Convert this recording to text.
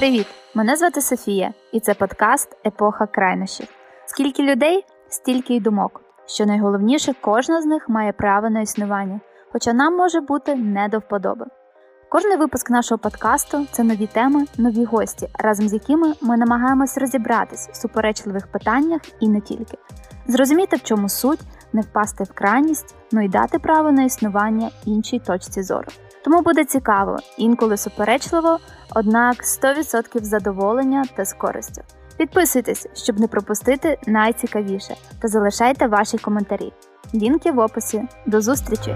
Привіт! Мене звати Софія, і це подкаст Епоха крайнощів. Скільки людей, стільки й думок. Що найголовніше, кожна з них має право на існування, хоча нам може бути не до вподоби. Кожний випуск нашого подкасту це нові теми, нові гості, разом з якими ми намагаємось розібратись в суперечливих питаннях і не тільки, зрозуміти, в чому суть, не впасти в крайність, ну і дати право на існування іншій точці зору. Тому буде цікаво, інколи суперечливо, однак 100% задоволення та з користю. Підписуйтесь, щоб не пропустити найцікавіше, та залишайте ваші коментарі. Лінки в описі. До зустрічі!